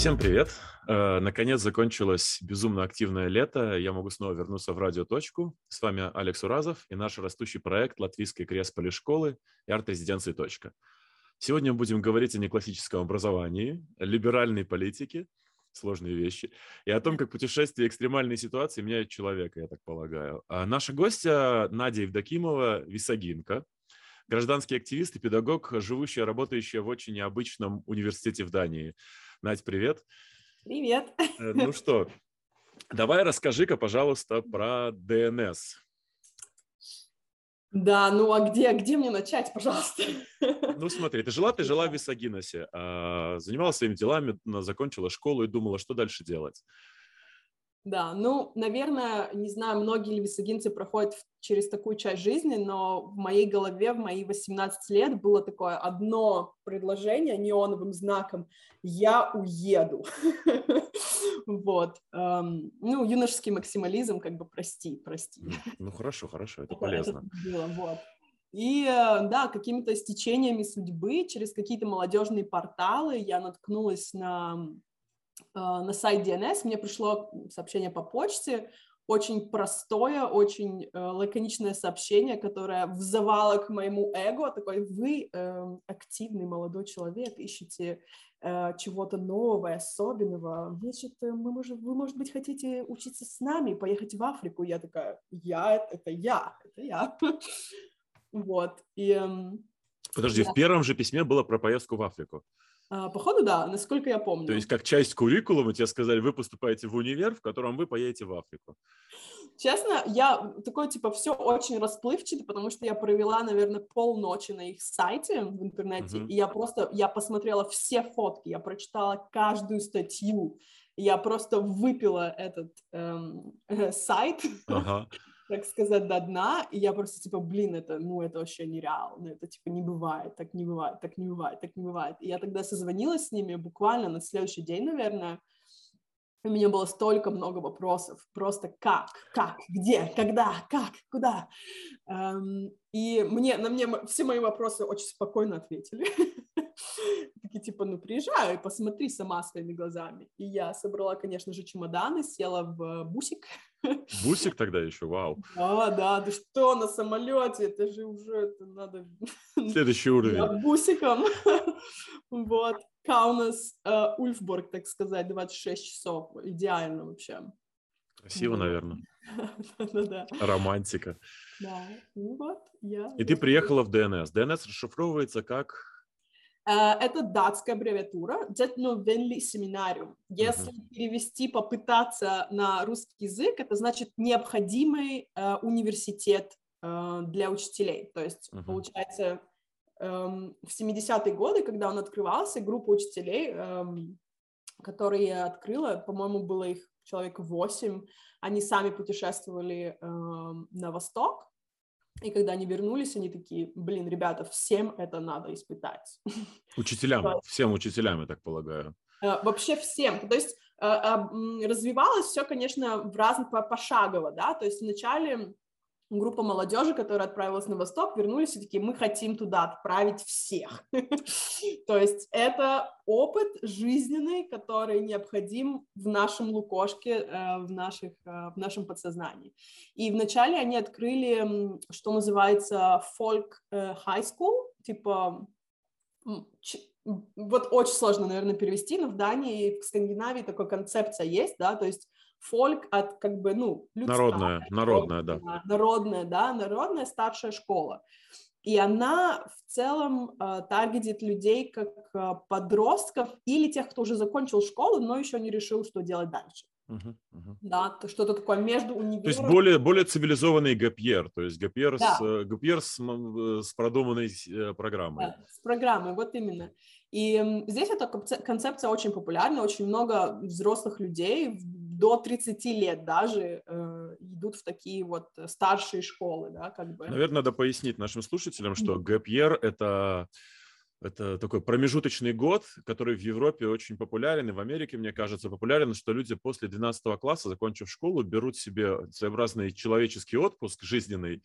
Всем привет! Э, Наконец закончилось безумно активное лето. Я могу снова вернуться в радиоточку. С вами Алекс Уразов и наш растущий проект Латвийской крест школы и арт-резиденции. Сегодня мы будем говорить о неклассическом образовании, либеральной политике, сложные вещи, и о том, как путешествия и экстремальные ситуации меняют человека, я так полагаю. А наша гостья Надя Евдокимова, висагинка, гражданский активист и педагог, живущая, работающая в очень необычном университете в Дании. Надь, привет. Привет. Э, Ну что, давай расскажи-ка, пожалуйста, про ДНС. Да, ну а где, где мне начать, пожалуйста? Ну смотри, ты жила, ты жила в Висагиносе, а, занималась своими делами, закончила школу и думала, что дальше делать. Да, ну, наверное, не знаю, многие ли висагинцы проходят через такую часть жизни, но в моей голове в мои 18 лет было такое одно предложение неоновым знаком «Я уеду». Вот. Эм, Ну, юношеский максимализм, как бы, прости, прости. Ну хорошо, хорошо, это полезно. И э, да, какими-то стечениями судьбы, через какие-то молодежные порталы я наткнулась на, на сайт DNS, мне пришло сообщение по почте, очень простое, очень э, лаконичное сообщение, которое взывало к моему эго, такой, вы э, активный молодой человек, ищете э, чего-то нового, особенного, значит, э, мы можем, вы, может быть, хотите учиться с нами, поехать в Африку? Я такая, я, это я, это я. Вот, и эм, Подожди, в первом же письме было про поездку в Африку. А, походу, да, насколько я помню. То есть как часть куррикулума тебе сказали, вы поступаете в универ, в котором вы поедете в Африку. Честно, я такой, типа, все очень расплывчато, потому что я провела, наверное, полночи на их сайте в интернете, Мгм. и я просто, я посмотрела все фотки, я прочитала каждую статью, я просто выпила этот эм, сайт, Ага. Так сказать, до дна, и я просто, типа, блин, это, ну, это вообще нереально, это, типа, не бывает, так не бывает, так не бывает, так не бывает. И я тогда созвонилась с ними буквально на следующий день, наверное, у меня было столько много вопросов, просто как, как, где, когда, как, куда. Эм, и мне, на мне все мои вопросы очень спокойно ответили. Такие типа, ну приезжай, посмотри сама своими глазами. И я собрала, конечно же, чемоданы, села в бусик, Бусик тогда еще, вау. да, да, ты что, на самолете, это же уже, это надо Следующий уровень. бусиком, вот, Каунас, э, Ульфборг, так сказать, 26 часов, идеально вообще. Красиво, Вот. наверное. Да-да-да, Романтика. да, ну вот, я... И ты приехала в ДНС. ДНС расшифровывается как... Э, Это датская аббревиатура, ну, Венли семинариум. Если перевести, попытаться на русский язык, это значит необходимый э, университет э, для учителей. То есть, Мгм. получается, эм, в 70-е годы, когда он открывался, группа учителей, эм, которые я открыла, по-моему, было их человек 8, они сами путешествовали эм, на восток, и когда они вернулись, они такие, блин, ребята, всем это надо испытать. Учителям, всем учителям, я так полагаю. Э, вообще всем. То есть э, развивалось все, конечно, в раз по- пошагово, да, то есть вначале группа молодежи, которая отправилась на восток, вернулись и такие, мы хотим туда отправить всех. То есть это опыт жизненный, который необходим в нашем лукошке, э, в, наших, э, в нашем подсознании. И вначале они открыли, что называется, folk э, high school, типа вот очень сложно, наверное, перевести, но в Дании и в Скандинавии такая концепция есть, да, то есть фольк от как бы, ну, людская, Народная, народная, да. народная, да, народная старшая школа. И она в целом э, таргетит людей как э, подростков или тех, кто уже закончил школу, но еще не решил, что делать дальше. Мгм, мгм. Да, то что-то такое между универом... То есть более, более цивилизованный ГПР, то есть ГПР, Да. с, э, ГПР с, э, с продуманной э, программой. Да, с программой, вот именно. И здесь эта конце- концепция очень популярна, очень много взрослых людей в- до 30 лет даже э, идут в такие вот э, старшие школы, да, как бы. Наверное, надо пояснить нашим слушателям, что ГПР – это, это такой промежуточный год, который в Европе очень популярен, и в Америке, мне кажется, популярен, что люди после 12 класса, закончив школу, берут себе своеобразный человеческий отпуск жизненный,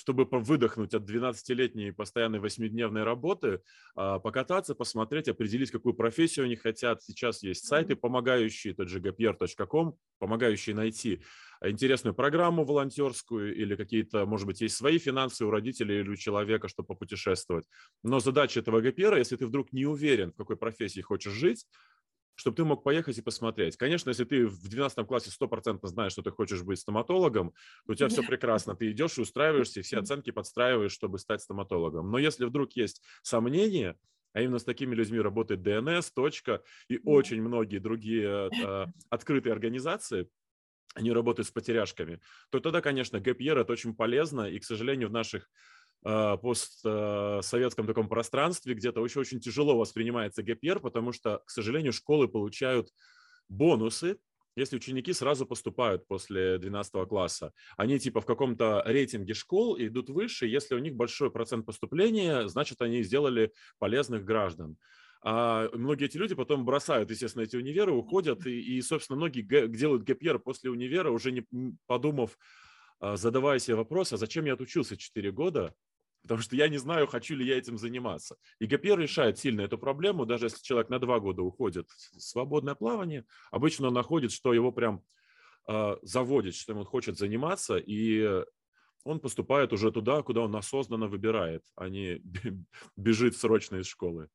чтобы выдохнуть от 12-летней постоянной восьмидневной работы, а, покататься, посмотреть, определить, какую профессию они хотят. Сейчас есть сайты, помогающие, тот же gapyear.com, помогающие найти интересную программу волонтерскую или какие-то, может быть, есть свои финансы у родителей или у человека, чтобы попутешествовать. Но задача этого гапера, если ты вдруг не уверен, в какой профессии хочешь жить, чтобы ты мог поехать и посмотреть. Конечно, если ты в 12 классе стопроцентно знаешь, что ты хочешь быть стоматологом, то у тебя все прекрасно. Ты идешь и устраиваешься, и все оценки подстраиваешь, чтобы стать стоматологом. Но если вдруг есть сомнения, а именно с такими людьми работает ДНС, Точка и очень многие другие э, открытые организации, они работают с потеряшками, то тогда, конечно, Year – это очень полезно, и, к сожалению, в наших постсоветском таком пространстве где-то очень-очень тяжело воспринимается ГПР, потому что, к сожалению, школы получают бонусы, если ученики сразу поступают после 12 класса. Они типа в каком-то рейтинге школ идут выше, если у них большой процент поступления, значит, они сделали полезных граждан. А многие эти люди потом бросают, естественно, эти универы, уходят, и, и собственно, многие делают ГПР после универа, уже не подумав, а, задавая себе вопрос, а зачем я отучился 4 года, потому что я не знаю, хочу ли я этим заниматься. И ГПР решает сильно эту проблему, даже если человек на два года уходит в свободное плавание, обычно он находит, что его прям э, заводит, что ему хочет заниматься, и он поступает уже туда, куда он осознанно выбирает, а не бежит срочно из школы.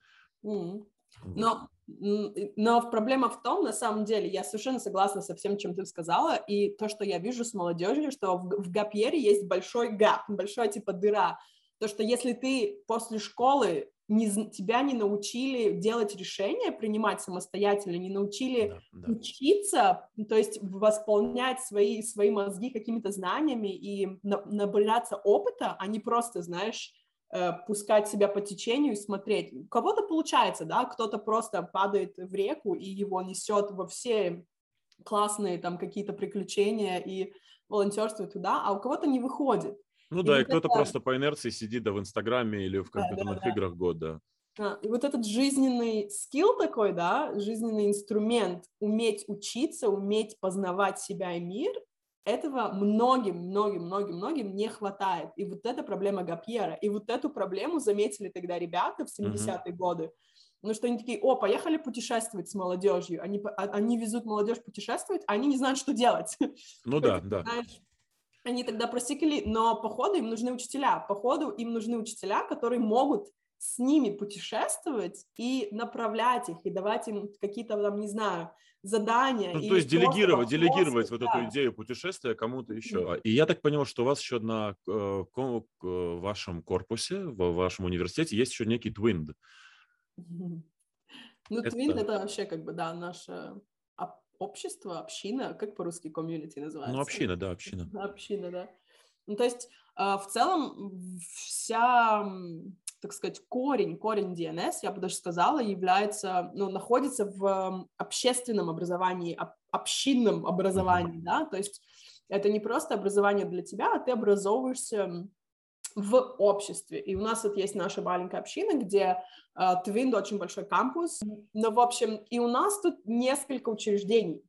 Mm. Но, но проблема в том, на самом деле, я совершенно согласна со всем, чем ты сказала, и то, что я вижу с молодежью, что в, в гапьере есть большой гап, большая типа дыра, то, что если ты после школы не, тебя не научили делать решения, принимать самостоятельно, не научили да, да. учиться, то есть восполнять свои, свои мозги какими-то знаниями и на, набираться опыта, а не просто, знаешь, э, пускать себя по течению и смотреть. У кого-то получается, да, кто-то просто падает в реку и его несет во все классные там какие-то приключения и волонтерство туда, а у кого-то не выходит. Ну и да, вот и кто-то это... просто по инерции сидит да, в Инстаграме или в компьютерных да, да, играх год, да. А, и вот этот жизненный скилл такой, да, жизненный инструмент, уметь учиться, уметь познавать себя и мир, этого многим, многим, многим, многим не хватает. И вот это проблема Гапьера. И вот эту проблему заметили тогда ребята в 70-е uh-huh. годы. Потому что они такие, о, поехали путешествовать с молодежью. Они, а, они везут молодежь путешествовать, а они не знают, что делать. Ну да, да. Знаешь, они тогда просекли, но походу им нужны учителя. Походу им нужны учителя, которые могут с ними путешествовать и направлять их, и давать им какие-то, там, не знаю, задания. Ну, то есть делегировать, делегировать вот да. эту идею путешествия кому-то еще. Mm-hmm. И я так понял, что у вас еще на э, в вашем корпусе, в вашем университете есть еще некий твинд. Mm-hmm. Ну, это... твинд это вообще как бы, да, наша общество, община, как по-русски комьюнити называется? Ну, община, да, община. Община, да. Ну, то есть а, в целом вся, так сказать, корень, корень DNS, я бы даже сказала, является, ну, находится в общественном образовании, общинном образовании, mm-hmm. да, то есть это не просто образование для тебя, а ты образовываешься в обществе. И у нас вот есть наша маленькая община, где э, Твинд очень большой кампус. Но, в общем, и у нас тут несколько учреждений.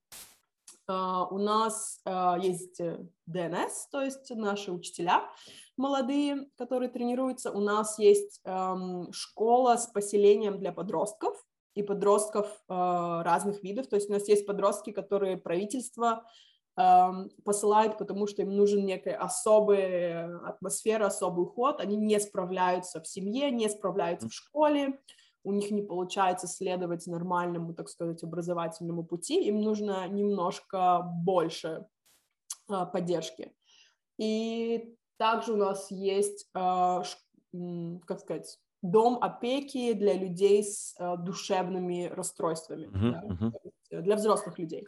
Uh, у нас uh, есть ДНС, то есть наши учителя молодые, которые тренируются. У нас есть um, школа с поселением для подростков и подростков uh, разных видов. То есть у нас есть подростки, которые правительство посылают, потому что им нужен некая особая атмосфера, особый уход, они не справляются в семье, не справляются в школе, у них не получается следовать нормальному, так сказать, образовательному пути, им нужно немножко больше а, поддержки. И также у нас есть, а, как сказать, дом опеки для людей с душевными расстройствами, uh-huh, да, uh-huh. для взрослых людей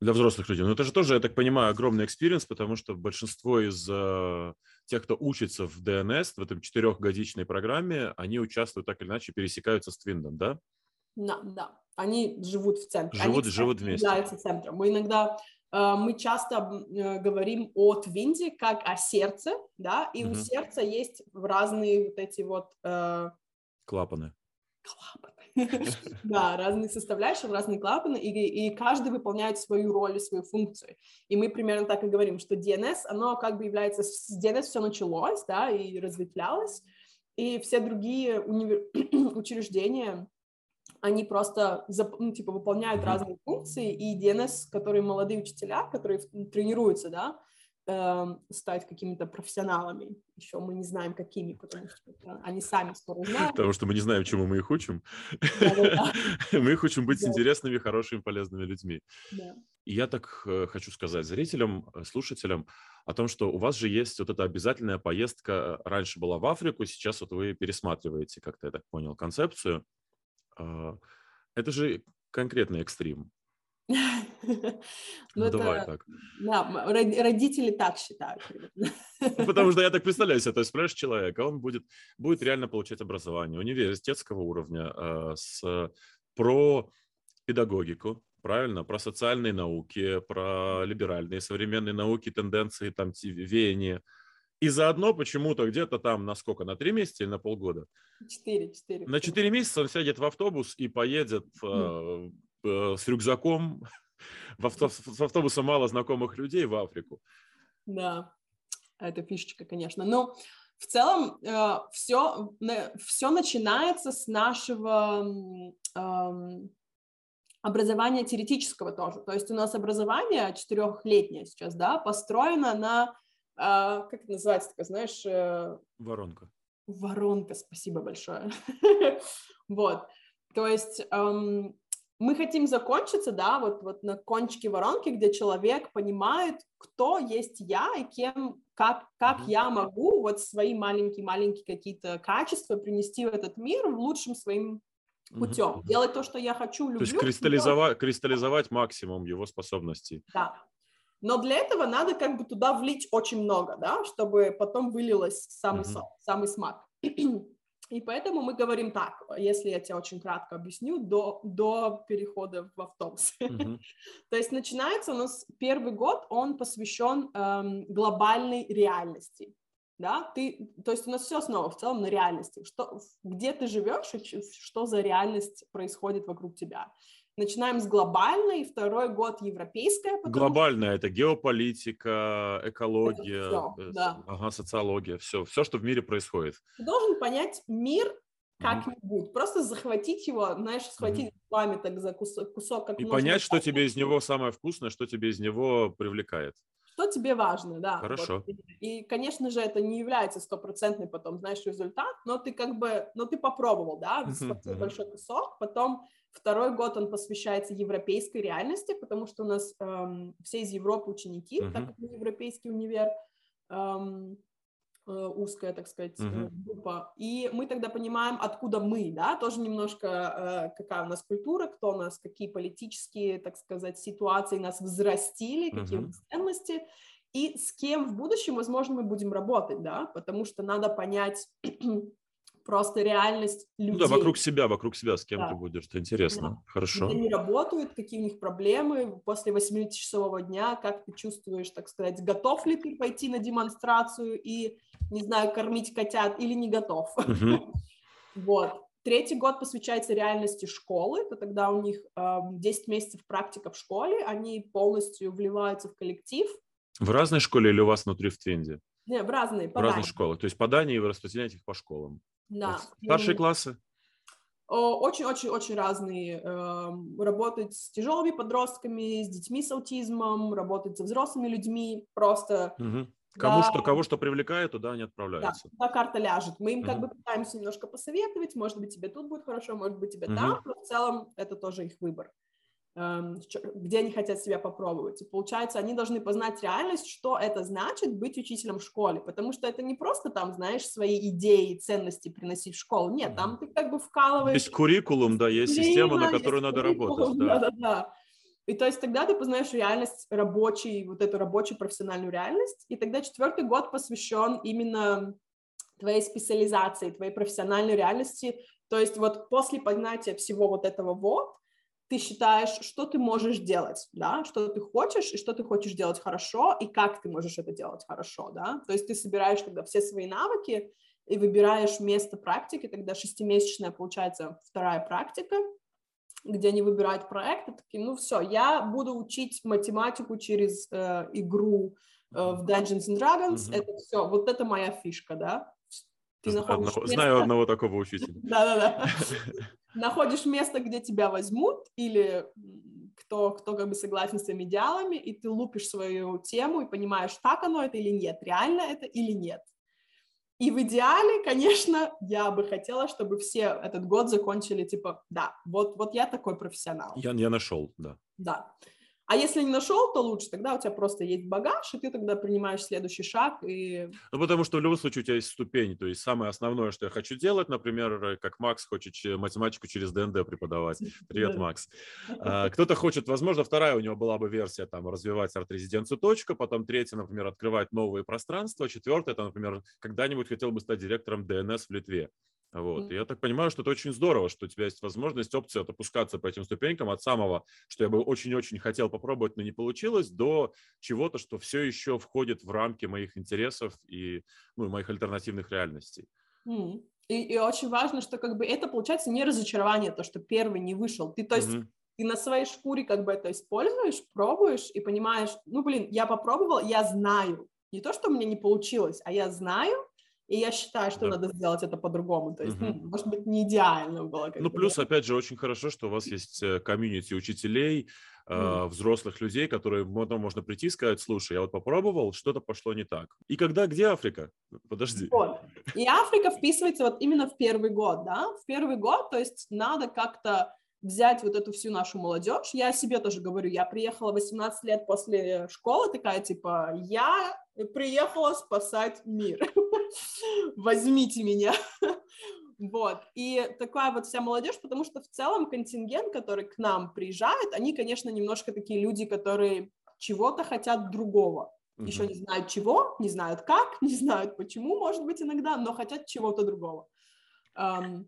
для взрослых людей. Но это же тоже, я так понимаю, огромный experience, потому что большинство из э, тех, кто учится в DNS, в этом четырехгодичной программе, они участвуют так или иначе, пересекаются с Твиндом, да? Да, да. Они живут в центре. Живут, они, живут вместе. Являются центром. Мы иногда э, мы часто э, говорим о твинде как о сердце, да, и угу. у сердца есть разные вот эти вот... Э, клапаны клапаны. Да, разные составляющие, разные клапаны, и, и каждый выполняет свою роль и свою функцию. И мы примерно так и говорим, что DNS, оно как бы является... С DNS все началось, да, и разветвлялось, и все другие универ... учреждения, они просто ну, типа выполняют разные функции, и DNS, которые молодые учителя, которые тренируются, да, стать какими-то профессионалами. Еще мы не знаем, какими, потому что они сами скоро знают. Потому что мы не знаем, чему мы их учим. Мы их учим быть интересными, хорошими, полезными людьми. И я так э, хочу сказать зрителям, э, слушателям о том, что у вас же есть вот эта обязательная поездка. Э, раньше была в Африку, сейчас вот вы пересматриваете, как-то я так понял, концепцию. Это же конкретный экстрим. Ну, Давай так. Да, родители так считают. Потому что я так представляю себе, то есть, понимаешь, человек, он будет, будет реально получать образование университетского уровня э, с, про педагогику, правильно, про социальные науки, про либеральные современные науки, тенденции, там, веяния. И заодно почему-то где-то там на сколько, на три месяца или на полгода? Четыре, четыре. На четыре месяца он сядет в автобус и поедет Э, с рюкзаком в, авто, с автобуса мало знакомых людей в Африку. Да, это фишечка, конечно. Но в целом э, все, все начинается с нашего э, образования теоретического тоже. То есть у нас образование четырехлетнее сейчас, да, построено на, э, как это называется, такая, знаешь... Э, Воронка. Воронка, спасибо большое. вот, то есть эм, мы хотим закончиться, да, вот, вот на кончике воронки, где человек понимает, кто есть я и кем, как, как я могу вот свои маленькие-маленькие какие-то качества принести в этот мир в лучшем своим путем. Mm-hmm. Делать то, что я хочу, люблю. То есть кристаллизовать, делать... кристаллизовать максимум его способностей. Да. Но для этого надо как бы туда влить очень много, да, чтобы потом вылилось самый, сок, самый смак. И поэтому мы говорим так, если я тебе очень кратко объясню, до, до перехода в автобус. Mm-hmm. То есть начинается у нас первый год, он посвящен эм, глобальной реальности. Да, ты, то есть у нас все снова в целом на реальности. Что, где ты живешь и что за реальность происходит вокруг тебя. Начинаем с глобальной, второй год европейская. Глобальная что... это геополитика, экология, это все, э, да. ага, социология, все, все, что в мире происходит. Ты должен понять мир как-нибудь, mm-hmm. просто захватить его, знаешь, схватить mm-hmm. вами так за кусок, кусок как И понять, что тебе из него самое вкусное, что тебе из него привлекает что тебе важно, да. Хорошо. Вот. И, конечно же, это не является стопроцентный потом, знаешь, результат, но ты как бы, но ты попробовал, да, большой кусок, потом второй год он посвящается европейской реальности, потому что у нас эм, все из Европы ученики, так как мы европейский универ, эм, узкая, так сказать, uh-huh. группа. И мы тогда понимаем, откуда мы, да, тоже немножко э, какая у нас культура, кто у нас, какие политические, так сказать, ситуации нас взрастили, какие uh-huh. ценности, и с кем в будущем, возможно, мы будем работать, да, потому что надо понять просто реальность людей. Ну да, вокруг себя, вокруг себя, с кем да. ты будешь, это интересно, да. хорошо. Где они работают, какие у них проблемы после 8-часового дня, как ты чувствуешь, так сказать, готов ли ты пойти на демонстрацию и, не знаю, кормить котят или не готов. Вот. Третий год посвящается реальности школы, это тогда у них э, 10 месяцев практика в школе, они полностью вливаются в коллектив. В разной школе или у вас внутри в Твенде? Не, в разные. В разные школы. То есть по Дании вы распределяете их по школам. Да. Старшие классы? Очень-очень-очень разные. Эм, работать с тяжелыми подростками, с детьми с аутизмом, работать со взрослыми людьми, просто... Угу. Кому да, что, кого что привлекает, туда они отправляются. Да, карта ляжет. Мы им угу. как бы пытаемся немножко посоветовать, может быть, тебе тут будет хорошо, может быть, тебе угу. там, но в целом это тоже их выбор. Эм, где они хотят себя попробовать. И получается, они должны познать реальность, что это значит быть учителем в школе, потому что это не просто там, знаешь, свои идеи и ценности приносить в школу. Нет, там ты как бы вкалываешь... Есть куррикулум, да, есть система, на которую надо работать. Да. да, да, И то есть тогда ты познаешь реальность рабочей, вот эту рабочую профессиональную реальность, и тогда четвертый год посвящен именно твоей специализации, твоей профессиональной реальности. То есть вот после познания всего вот этого вот, ты считаешь, что ты можешь делать, да, что ты хочешь, и что ты хочешь делать хорошо, и как ты можешь это делать хорошо, да, то есть ты собираешь тогда все свои навыки, и выбираешь место практики, тогда шестимесячная получается вторая практика, где они выбирают проект, и такие, ну все, я буду учить математику через э, игру э, в Dungeons and Dragons, mm-hmm. это все, вот это моя фишка, да. Ты одного, место... Знаю одного такого учителя. Да-да-да. Находишь место, где тебя возьмут, или кто, кто как бы согласен с твоими идеалами, и ты лупишь свою тему и понимаешь, так оно это или нет, реально это или нет. И в идеале, конечно, я бы хотела, чтобы все этот год закончили, типа, да, вот, вот я такой профессионал. Я, я нашел, да. Да. А если не нашел, то лучше, тогда у тебя просто есть багаж, и ты тогда принимаешь следующий шаг. И... Ну, потому что в любом случае у тебя есть ступень, то есть самое основное, что я хочу делать, например, как Макс хочет математику через ДНД преподавать. Привет, Макс. А, кто-то хочет, возможно, вторая у него была бы версия, там, развивать арт-резиденцию точка, потом третья, например, открывать новые пространства, четвертая, это, например, когда-нибудь хотел бы стать директором ДНС в Литве. Вот. Mm-hmm. Я так понимаю, что это очень здорово, что у тебя есть возможность, опция от опускаться по этим ступенькам от самого, что я бы очень-очень хотел попробовать, но не получилось, до чего-то, что все еще входит в рамки моих интересов и ну, моих альтернативных реальностей. И, и очень важно, что как бы это получается не разочарование, то, что первый не вышел. Ты, то есть, mm-hmm. ты на своей шкуре как бы это используешь, пробуешь и понимаешь, ну, блин, я попробовал, я знаю. Не то, что мне не получилось, а я знаю, и я считаю, что да. надо сделать это по-другому. То есть, угу. ну, может быть, не идеально было. Ну, плюс, опять же, очень хорошо, что у вас есть э, комьюнити учителей, mm. взрослых людей, которые потом можно прийти и сказать, слушай, я вот попробовал, что-то пошло не так. И когда, где Африка? Подожди. Вот. И Африка вписывается вот именно в первый год, да, в первый год, то есть надо как-то взять вот эту всю нашу молодежь. Я себе тоже говорю, я приехала 18 лет после школы, такая типа, я приехала спасать мир, возьмите меня. Вот, и такая вот вся молодежь, потому что в целом контингент, который к нам приезжает, они, конечно, немножко такие люди, которые чего-то хотят другого. Uh-huh. Еще не знают чего, не знают как, не знают почему, может быть, иногда, но хотят чего-то другого. Um,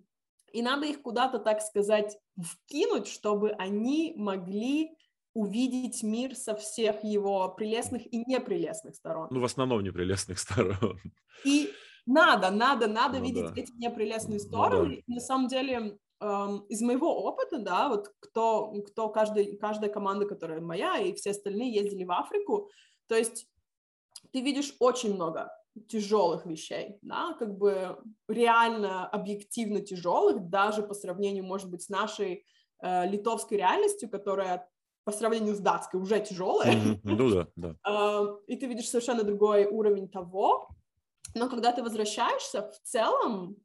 и надо их куда-то, так сказать, вкинуть, чтобы они могли увидеть мир со всех его прелестных и непрелестных сторон. Ну, в основном непрелестных сторон. И надо, надо, надо ну, видеть да. эти непрелестные стороны. Ну, да. На самом деле, эм, из моего опыта, да, вот кто, кто каждый, каждая команда, которая моя, и все остальные ездили в Африку, то есть ты видишь очень много тяжелых вещей, да, как бы реально объективно тяжелых, даже по сравнению, может быть, с нашей э, литовской реальностью, которая по сравнению с датской уже тяжелая. Mm-hmm. Ну да, да. Э, и ты видишь совершенно другой уровень того, но когда ты возвращаешься, в целом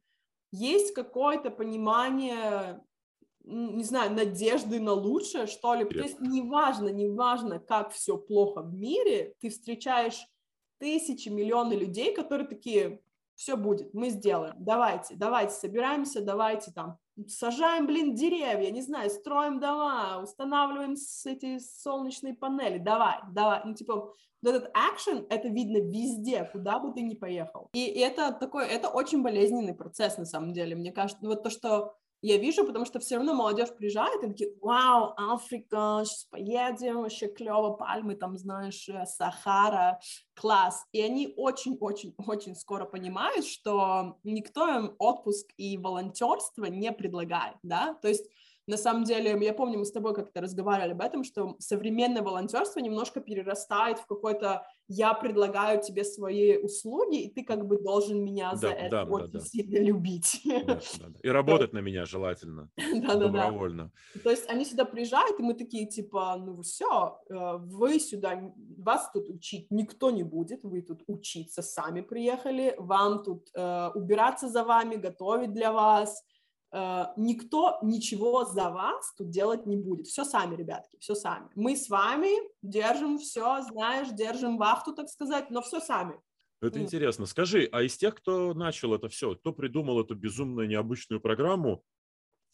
есть какое-то понимание не знаю, надежды на лучшее, что ли. Yep. То есть неважно, неважно, как все плохо в мире, ты встречаешь тысячи, миллионы людей, которые такие, все будет, мы сделаем, давайте, давайте, собираемся, давайте там, сажаем, блин, деревья, не знаю, строим дома, устанавливаем эти солнечные панели, давай, давай, ну, типа, вот этот action, это видно везде, куда бы ты ни поехал. И, и это такой, это очень болезненный процесс, на самом деле, мне кажется, вот то, что я вижу, потому что все равно молодежь приезжает и такие, вау, Африка, сейчас поедем, вообще клево, пальмы, там, знаешь, э, Сахара, класс. И они очень-очень-очень скоро понимают, что никто им отпуск и волонтерство не предлагает, да, то есть на самом деле, я помню, мы с тобой как-то разговаривали об этом, что современное волонтерство немножко перерастает в какой-то «я предлагаю тебе свои услуги, и ты как бы должен меня да, за это да, очень да, сильно любить». Да, да, да. И работать на меня желательно, добровольно. То есть они сюда приезжают, и мы такие типа «ну все, э, вы сюда, вас тут учить никто не будет, вы тут учиться сами приехали, вам тут э, убираться за вами, готовить для вас, никто ничего за вас тут делать не будет. Все сами, ребятки, все сами. Мы с вами держим все, знаешь, держим вахту, так сказать, но все сами. Это интересно. Скажи, а из тех, кто начал это все, кто придумал эту безумную необычную программу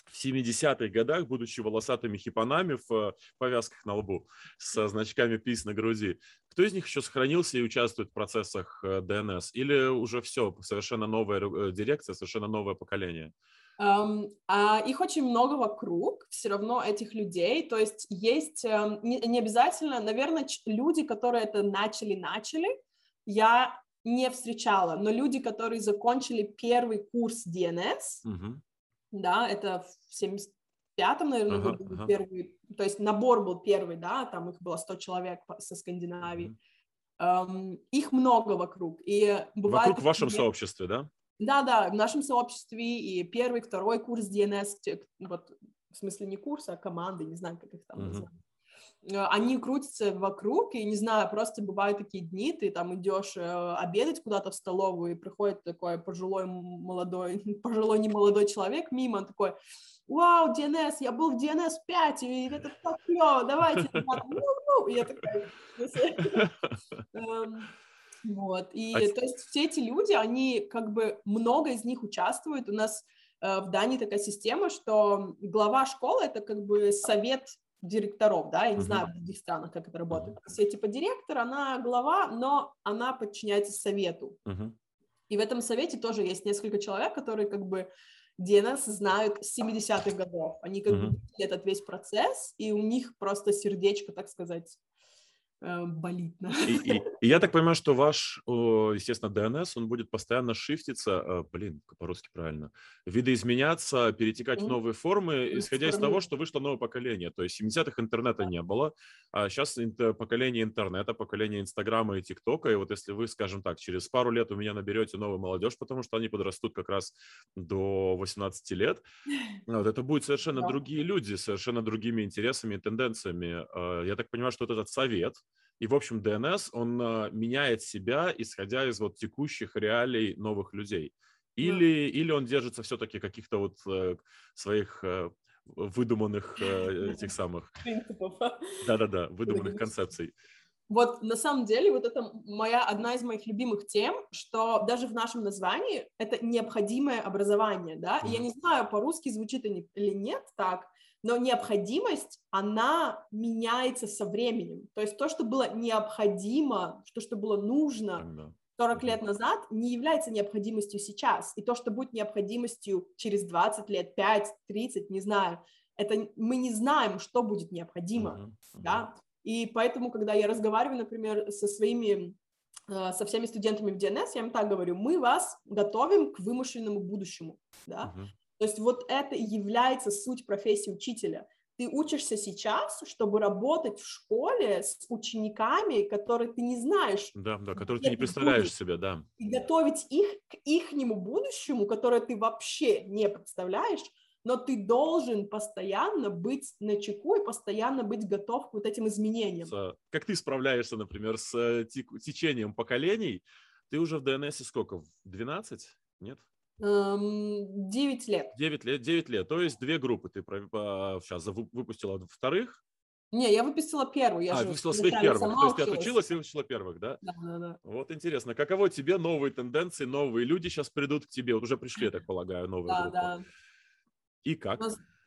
в 70-х годах, будучи волосатыми хипанами в э, повязках на лбу со значками ПИС на груди, кто из них еще сохранился и участвует в процессах ДНС? Э, Или уже все, совершенно новая дирекция, совершенно новое поколение? Um, а их очень много вокруг, все равно этих людей, то есть есть um, не, не обязательно, наверное, люди, которые это начали-начали, я не встречала, но люди, которые закончили первый курс DNS, Мгм. да, это в 75-м, наверное, году был ага. первый, то есть набор был первый, да, там их было 100 человек со Скандинавии. Мгм. Эм, их много вокруг, и бывает... Вокруг в вашем такие- сообществе, да? Да, да, в нашем сообществе и первый, второй курс DNS, вот, в смысле не курс, а команды, не знаю, как их там Мгм. назвать. Э, Они крутятся вокруг, и, не знаю, просто бывают такие дни, ты там идешь э, обедать куда-то в столовую, и приходит такой пожилой молодой, пожилой немолодой человек мимо, он такой, вау, DNS, я был в DNS 5, и это так клево, давайте. ребята, у-у-у». И я такая, Вот, и А то есть все эти люди, они как бы, много из них участвуют, у нас э, в Дании такая система, что глава школы это как бы совет директоров, да, я не Мгм. знаю в других странах, как это работает. Все типа директор, она глава, но она подчиняется совету. Мгм. И в этом совете тоже есть несколько человек, которые как бы DNS знают с 70-х годов. Они как бы Мгм. видели этот весь процесс, и у них просто сердечко, так сказать, э, болит. на- И, и- и я так понимаю, что ваш, естественно, DNS, он будет постоянно шифтиться, э, блин, по-русски правильно, видоизменяться, перетекать в Мгм. новые формы, исходя из того, что вышло новое поколение. То есть в 70-х интернета не было, а сейчас поколение интернета, поколение Инстаграма и ТикТока. И вот если вы, скажем так, через пару лет у меня наберете новую молодежь, потому что они подрастут как раз до 18 лет, вот, это будут совершенно Да. другие люди, совершенно другими интересами и тенденциями. Э, Я так понимаю, что вот этот совет, и, в общем, DNS, он э, меняет себя, исходя из вот текущих реалий новых людей. Или, или он держится все-таки каких-то вот э, своих э, выдуманных э, этих самых, принципов. да-да-да, выдуманных концепций. Вот на самом деле вот это моя одна из моих любимых тем, что даже в нашем названии это необходимое образование, да. И я не знаю, по-русски звучит или нет так, но необходимость она меняется со временем. То есть то, что было необходимо, то, что было нужно Тогда. 40 Мгм. лет назад, не является необходимостью сейчас. И то, что будет необходимостью через 20 лет, 5, 30, не знаю, это мы не знаем, что будет необходимо мгм. да, и поэтому, когда я разговариваю, например, со своими, э, со всеми студентами в DNS, я им так говорю, мы вас готовим к вымышленному будущему, да, Мгм. То есть вот это и является суть профессии учителя. Ты учишься сейчас, чтобы работать в школе с учениками, которые ты не знаешь, Да, да, который ты не представляешь будешь. себе, да. и готовить их к ихнему будущему, которое ты вообще не представляешь, но ты должен постоянно быть на чеку и постоянно быть готов к вот этим изменениям. Как ты справляешься, например, с э, течением поколений? Ты уже в DNS сколько? В 12? Нет? Эм, 9 лет. 9 лет, 9 лет. То есть две группы ты сейчас выпустила вторых, Не, я выпустила первую. Я а, же выпустила своих первых. То есть ты училась. отучилась и выпустила первых, да? Да, да, да. Вот интересно, каково тебе новые тенденции, новые люди сейчас придут к тебе? Вот уже пришли, я так полагаю, новые Да, группы. да. И как?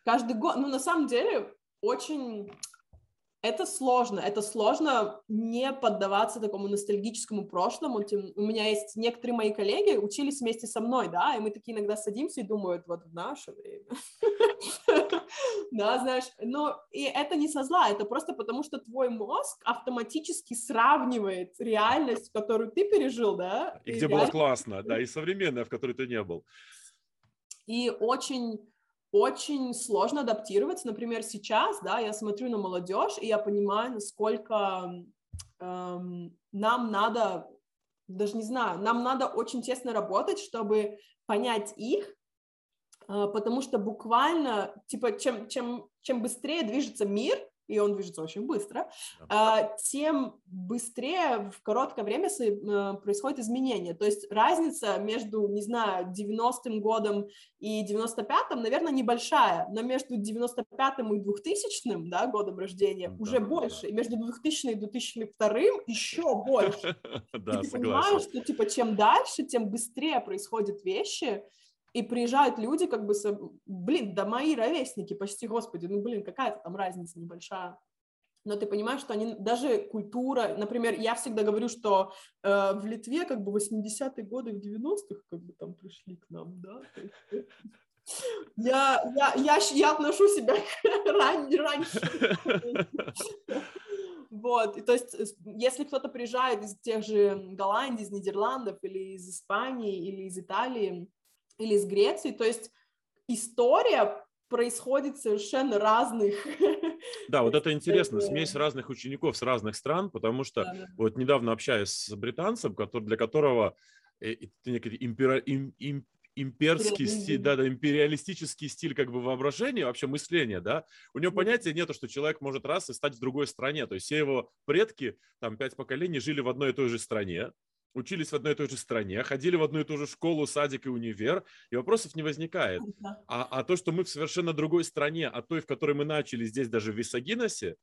Каждый год, ну, на самом деле, очень... Это сложно, это сложно не поддаваться такому ностальгическому прошлому. Тем- у меня есть некоторые мои коллеги, учились вместе со мной, да, и мы такие иногда садимся и думают, вот в наше время. Да, знаешь, но и это не со зла, это просто потому, что твой мозг автоматически сравнивает реальность, которую ты пережил, да, И где было классно, да, и современная, в которой ты не был. И очень, очень сложно адаптироваться. Например, сейчас, да, я смотрю на молодежь, и я понимаю, насколько эм, нам надо, даже не знаю, нам надо очень тесно работать, чтобы понять их, э, потому что буквально, типа, чем, чем, чем быстрее движется мир, и он движется очень быстро, а, тем быстрее в короткое время э, происходит изменение. То есть разница между, не знаю, 90-м годом и 95-м, наверное, небольшая, но между 95-м и 2000-м да, годом рождения Да, уже да. больше, и между 2000 и 2002 еще больше. Да, и ты согласен. понимаешь, что типа чем дальше, тем быстрее происходят вещи, и приезжают люди, как бы, блин, да мои ровесники почти, господи, ну, блин, какая-то там разница небольшая. Но ты понимаешь, что они, даже культура, например, я всегда говорю, что э, в Литве как бы 80-е годы, в 90-х как бы там пришли к нам, да, э, я, я, я, я отношу себя ран- раньше. Вот, и то есть, если кто-то приезжает из тех же Голландии, из Нидерландов, или из Испании, или из Италии, или из Греции, то есть история происходит совершенно разных. Да, вот это интересно, смесь разных учеников с разных стран, потому что да, да. вот недавно общаюсь с британцем, который, для которого это некий импера, им, им, имперский стиль, да, да, империалистический стиль как бы воображения, вообще мышления, да, у него понятия нету, что человек может раз и стать в другой стране, то есть все его предки, там, пять поколений жили в одной и той же стране, учились в одной и той же стране, ходили в одну и ту же школу, садик и универ, и вопросов не возникает. А, а то, что мы в совершенно другой стране, от той, в которой мы начали здесь даже в Висагиносе,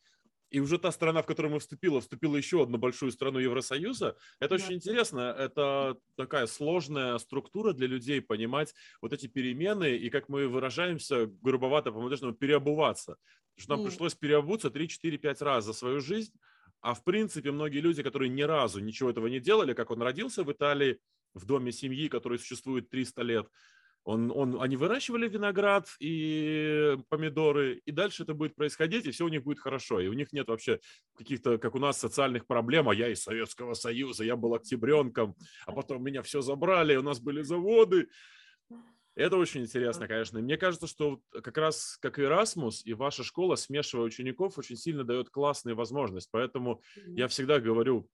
и уже та страна, в которую мы вступила, вступила еще одну большую страну Евросоюза. Это очень интересно. Это такая сложная структура для людей понимать вот эти перемены и, как мы выражаемся, грубовато по-молодежному, переобуваться. что нам mm. пришлось переобуться 3, 4, 5 раз за свою жизнь. А в принципе, многие люди, которые ни разу ничего этого не делали, как он родился в Италии, в доме семьи, который существует 300 лет, он, он, они выращивали виноград и помидоры, и дальше это будет происходить, и все у них будет хорошо. И у них нет вообще каких-то, как у нас, социальных проблем. А я из Советского Союза, я был октябренком, а потом меня все забрали, у нас были заводы. Это очень интересно, конечно. И мне кажется, что как раз как Erasmus, и ваша школа, смешивая учеников, очень сильно дает классные возможности. Поэтому я всегда говорю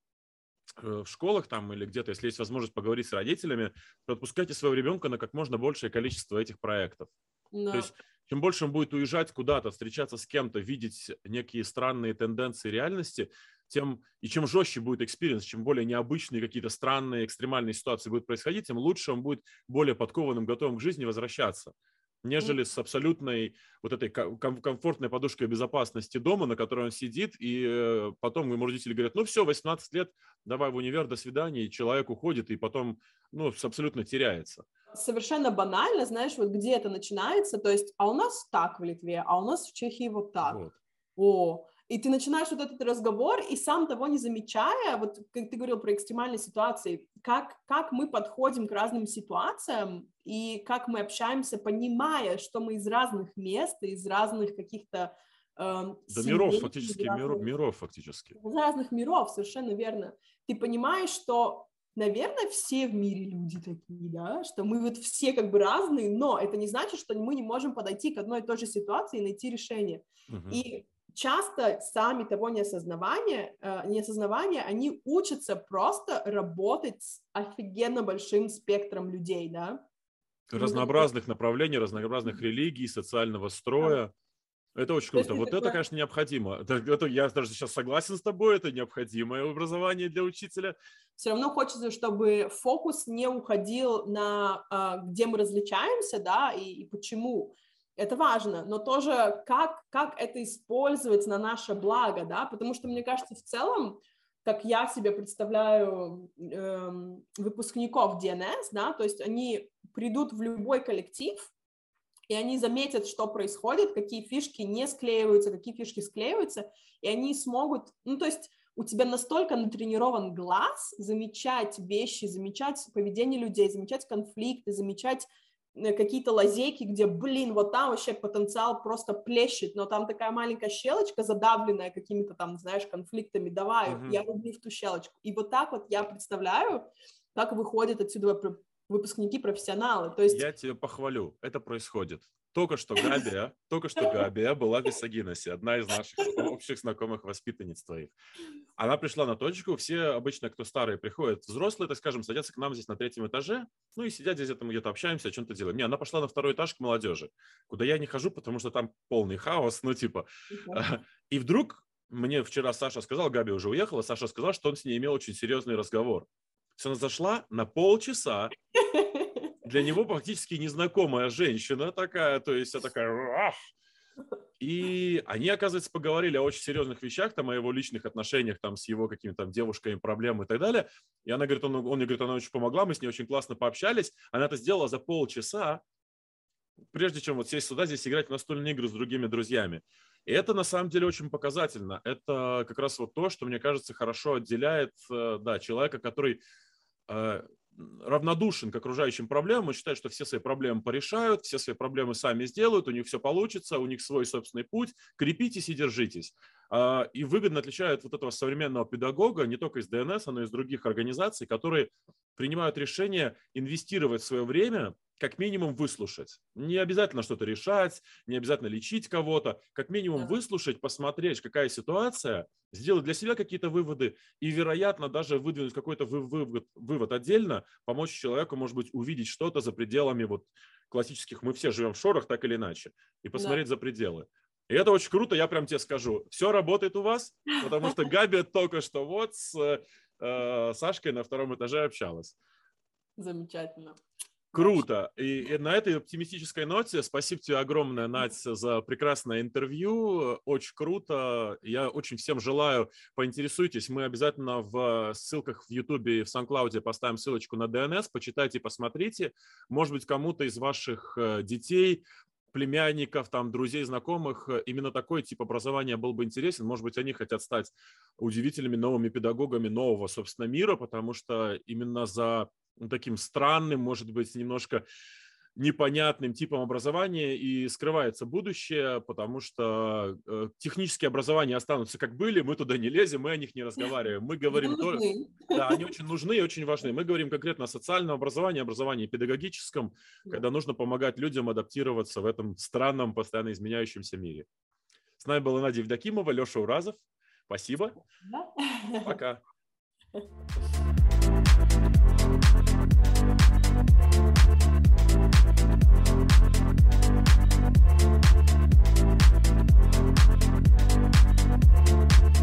Э, в школах там или где-то, если есть возможность поговорить с родителями, то отпускайте своего ребенка на как можно большее количество этих проектов. Да. То есть чем больше он будет уезжать куда-то, встречаться с кем-то, видеть некие странные тенденции реальности, тем и чем жестче будет experience, чем более необычные какие-то странные экстремальные ситуации будут происходить, тем лучше он будет более подкованным, готовым к жизни возвращаться нежели с абсолютной вот этой комфортной подушкой безопасности дома, на которой он сидит, и э, потом ему родители говорят, ну все, 18 лет, давай в универ, до свидания, и человек уходит, и потом, ну, абсолютно теряется. Совершенно банально, знаешь, вот где это начинается, то есть, а у нас так в Литве, а у нас в Чехии вот так. Вот. О, и ты начинаешь вот этот разговор, и сам того не замечая, вот как ты говорил про экстремальные ситуации, как, как мы подходим к разным ситуациям, и как мы общаемся, понимая, что мы из разных мест, из разных каких-то э, да, семей, миров, фактически, разных, миров, миров, фактически. Из разных миров, совершенно верно. Ты понимаешь, что, наверное, все в мире люди такие, да, что мы вот все как бы разные, но это не значит, что мы не можем подойти к одной и той же ситуации и найти решение. Угу. И часто сами того неосознавания, э, неосознавания, они учатся просто работать с офигенно большим спектром людей, да. Разнообразных направлений, разнообразных религий, социального строя. Это очень круто. Вот такое... это, конечно, необходимо. Это, я даже сейчас согласен с тобой, это необходимое образование для учителя. Все равно хочется, чтобы фокус не уходил на а, где мы различаемся, да, и, и почему это важно, но тоже как, как это использовать на наше благо, да, потому что, мне кажется, в целом, как я себе представляю э, выпускников DNS, да, то есть они придут в любой коллектив, и они заметят, что происходит, какие фишки не склеиваются, какие фишки склеиваются, и они смогут, ну, то есть у тебя настолько натренирован глаз замечать вещи, замечать поведение людей, замечать конфликты, замечать какие-то лазейки, где, блин, вот там вообще потенциал просто плещет, но там такая маленькая щелочка, задавленная какими-то там, знаешь, конфликтами, давай, uh-huh. я рублю в ту щелочку. И вот так вот я представляю, как выходят отсюда выпускники профессионалы. То есть... Я тебя похвалю, это происходит. Только что Габия, только что Габия была в Висагиносе, одна из наших общих знакомых воспитанниц твоих. Она пришла на точку, все обычно, кто старые, приходят, взрослые, так скажем, садятся к нам здесь на третьем этаже, ну и сидят здесь, мы где-то общаемся, о чем-то делаем. Не, она пошла на второй этаж к молодежи, куда я не хожу, потому что там полный хаос, ну типа. И вдруг мне вчера Саша сказал, Габи уже уехала, Саша сказал, что он с ней имел очень серьезный разговор. Все, она зашла на полчаса, для него практически незнакомая женщина такая, то есть я такая... И они, оказывается, поговорили о очень серьезных вещах, там, о его личных отношениях там, с его какими-то там девушками, проблемами и так далее. И она говорит, он, он мне говорит, она очень помогла, мы с ней очень классно пообщались. Она это сделала за полчаса, прежде чем вот сесть сюда, здесь играть в настольные игры с другими друзьями. И это на самом деле очень показательно. Это как раз вот то, что, мне кажется, хорошо отделяет э, да, человека, который э, равнодушен к окружающим проблемам, он считает, что все свои проблемы порешают, все свои проблемы сами сделают, у них все получится, у них свой собственный путь, крепитесь и держитесь. а, и выгодно отличает вот этого современного педагога не только из ДНС, но и из других организаций, которые принимают решение инвестировать свое время как минимум выслушать. Не обязательно что-то решать, не обязательно лечить кого-то, как минимум да. выслушать, посмотреть, какая ситуация, сделать для себя какие-то выводы и, вероятно, даже выдвинуть какой-то вывод, вывод отдельно, помочь человеку, может быть, увидеть что-то за пределами вот классических «мы все живем в шорах» так или иначе, и посмотреть да. за пределы. И это очень круто, я прям тебе скажу. Все работает у вас, потому что Габи только что вот с э, Сашкой на втором этаже общалась. Замечательно. Круто. И, и на этой оптимистической ноте спасибо тебе огромное, Надя, за прекрасное интервью. Очень круто. Я очень всем желаю, поинтересуйтесь. Мы обязательно в ссылках в YouTube и в SoundCloud поставим ссылочку на DNS. Почитайте, посмотрите. Может быть, кому-то из ваших э, детей племянников, там, друзей, знакомых, э, именно такой тип образования был бы интересен. Может быть, они хотят стать удивительными новыми педагогами нового, собственно, мира, потому что именно за таким странным, может быть, немножко непонятным типом образования и скрывается будущее, потому что э, технические образования останутся как были, мы туда не лезем, мы о них не разговариваем. Мы говорим то, да, они очень нужны и очень важны. Мы говорим конкретно о социальном образовании, образовании педагогическом, да. когда нужно помогать людям адаптироваться в этом странном, постоянно изменяющемся мире. С нами была Надя Евдокимова, Леша Уразов. Спасибо. Да. Пока. Thank you. Thank you